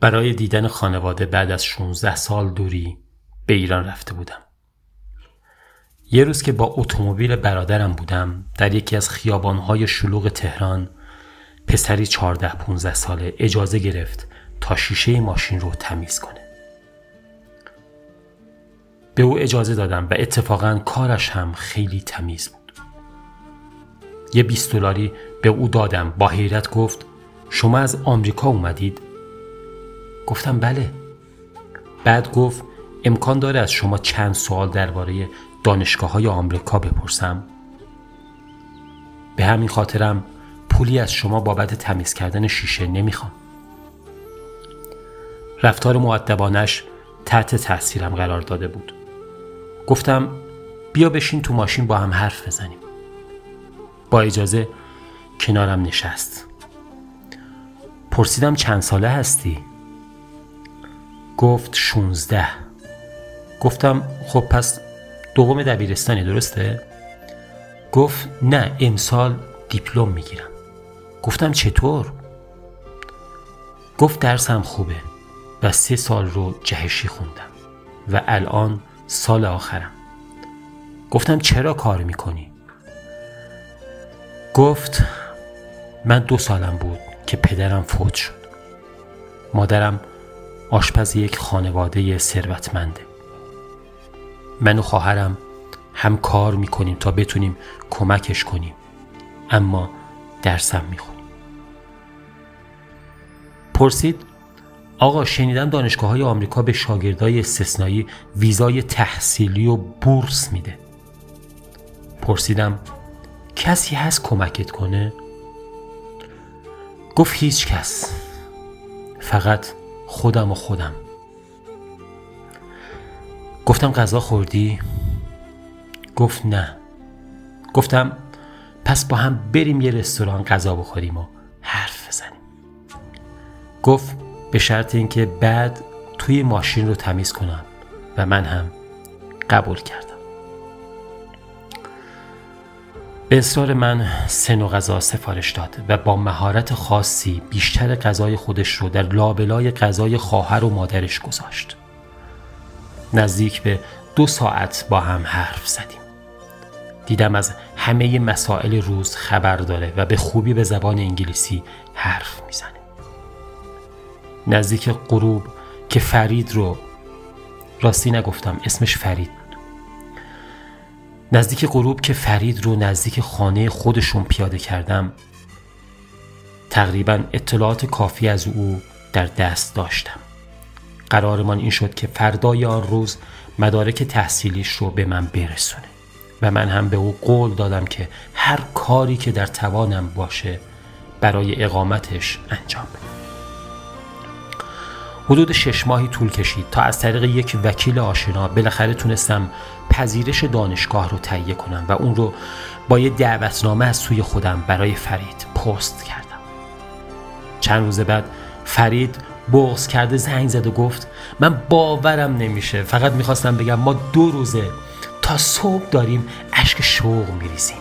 برای دیدن خانواده بعد از 16 سال دوری به ایران رفته بودم. یه روز که با اتومبیل برادرم بودم در یکی از خیابانهای شلوغ تهران پسری 14 15 ساله اجازه گرفت تا شیشه ماشین رو تمیز کنه. به او اجازه دادم و اتفاقا کارش هم خیلی تمیز بود. یه 20 دلاری به او دادم با حیرت گفت شما از آمریکا اومدید؟ گفتم بله. بعد گفت امکان داره از شما چند سوال درباره دانشگاه های آمریکا بپرسم؟ به همین خاطرم پولی از شما بابت تمیز کردن شیشه نمی‌خوام. رفتار معدبانش تحت تاثیرم قرار داده بود. گفتم بیا بشین تو ماشین با هم حرف بزنیم. با اجازه کنارم نشست. پرسیدم چند ساله هستی؟ گفت 16 گفتم خب پس دوم دبیرستانی درسته؟ گفت نه امسال دیپلم می‌گیرم گفتم چطور؟ گفت درسم خوبه و سه سال رو جهشی خوندم و الان سال آخرم گفتم چرا کار می‌کنی؟ گفت من دو سالم بود که پدرم فوت شد مادرم آشپز یک خانواده ثروتمنده. من و خواهرم هم کار می‌کنیم تا بتونیم کمکش کنیم اما درسم می‌خونیم پرسید آقا شنیدم دانشگاه های آمریکا به شاگردای استثنایی ویزای تحصیلی و بورس میده. پرسیدم کسی هست کمکت کنه؟ گفت هیچ کس. فقط خودم و خودم. گفتم غذا خوردی؟ گفت نه. گفتم پس با هم بریم یه رستوران غذا بخوریم و حرف بزنیم. گفت به شرط اینکه بعد توی ماشین رو تمیز کنم و من هم قبول کردم به اصرار من سه نوع غذا سفارش داد و با مهارت خاصی بیشتر غذای خودش رو در لابلای غذای خواهر و مادرش گذاشت. نزدیک به دو ساعت با هم حرف زدیم. دیدم از همه مسائل روز خبر داره و به خوبی به زبان انگلیسی حرف می‌زنه. نزدیک غروب که فرید رو راستی نگفتم اسمش فرید. نزدیک غروب که فرید رو نزدیک خانه خودشون پیاده کردم تقریبا اطلاعات کافی از او در دست داشتم. قرارمان این شد که فردای آن روز مدارک تحصیلیش رو به من برسونه و من هم به او قول دادم که هر کاری که در توانم باشه برای اقامتش انجام بدم. حدود شش ماهی طول کشید تا از طریق یک وکیل آشنا بالاخره تونستم پذیرش دانشگاه رو تهیه کنم و اون رو با یه دعوتنامه از سوی خودم برای فرید پست کردم. چند روز بعد فرید بغز کرده زنگ زد و گفت من باورم نمیشه فقط می‌خواستم بگم ما دو روزه تا صبح داریم اشک شوق میریزیم.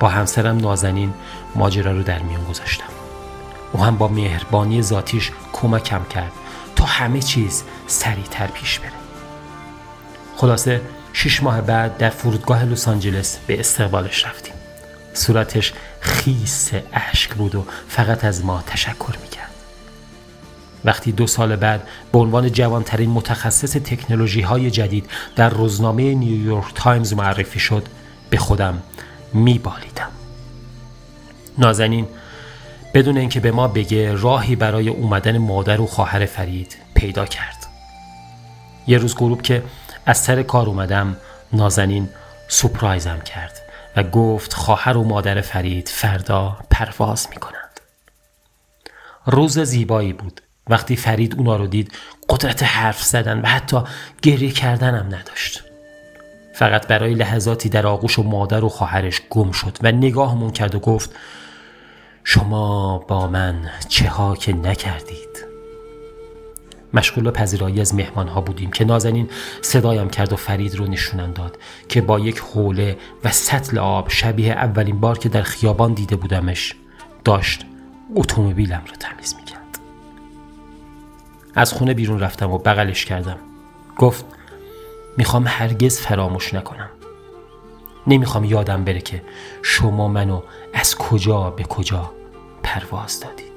با همسرم نازنین ماجرا رو در میان گذاشتم. او هم با مهربانی ذاتیش کمکم کرد تا همه چیز سریعتر پیش بره. خلاصه شش ماه بعد در فرودگاه لس آنجلس به استقبالش رفتیم. صورتش خیس اشک بود و فقط از ما تشکر می‌کرد. وقتی دو سال بعد به عنوان جوانترین متخصص تکنولوژی های جدید در روزنامه نیویورک تایمز معرفی شد به خودم میبالیدم. نازنین بدون اینکه به ما بگه راهی برای اومدن مادر و خواهر فرید پیدا کرد. یه روز غروب که از سر کار اومدم نازنین سپرایزم کرد و گفت خواهر و مادر فرید فردا پرواز می کنند. روز زیبایی بود. وقتی فرید اونا رو دید قدرت حرف زدن و حتی گریه کردنم نداشت. فقط برای لحظاتی در آغوش و مادر و خواهرش گم شد و نگاهمون کرد و گفت شما با من چه ها که نکردید؟ مشغول پذیرایی از مهمان ها بودیم که نازنین صدایم کرد و فرید رو نشونم داد که با یک حوله و سطل آب شبیه اولین بار که در خیابان دیده بودمش داشت اتومبیلم رو تمیز می‌کرد. از خونه بیرون رفتم و بغلش کردم. گفت می‌خوام هرگز فراموش نکنم. نمی‌خوام یادم بره که شما منو از کجا به کجا پرواز دادید.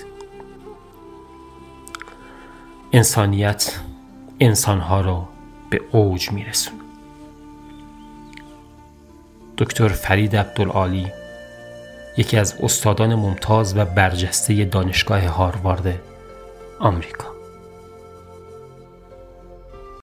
انسانیت انسانها رو به اوج میرسون دکتر فرید عبدالعالی یکی از استادان ممتاز و برجسته دانشگاه هاروارد آمریکا.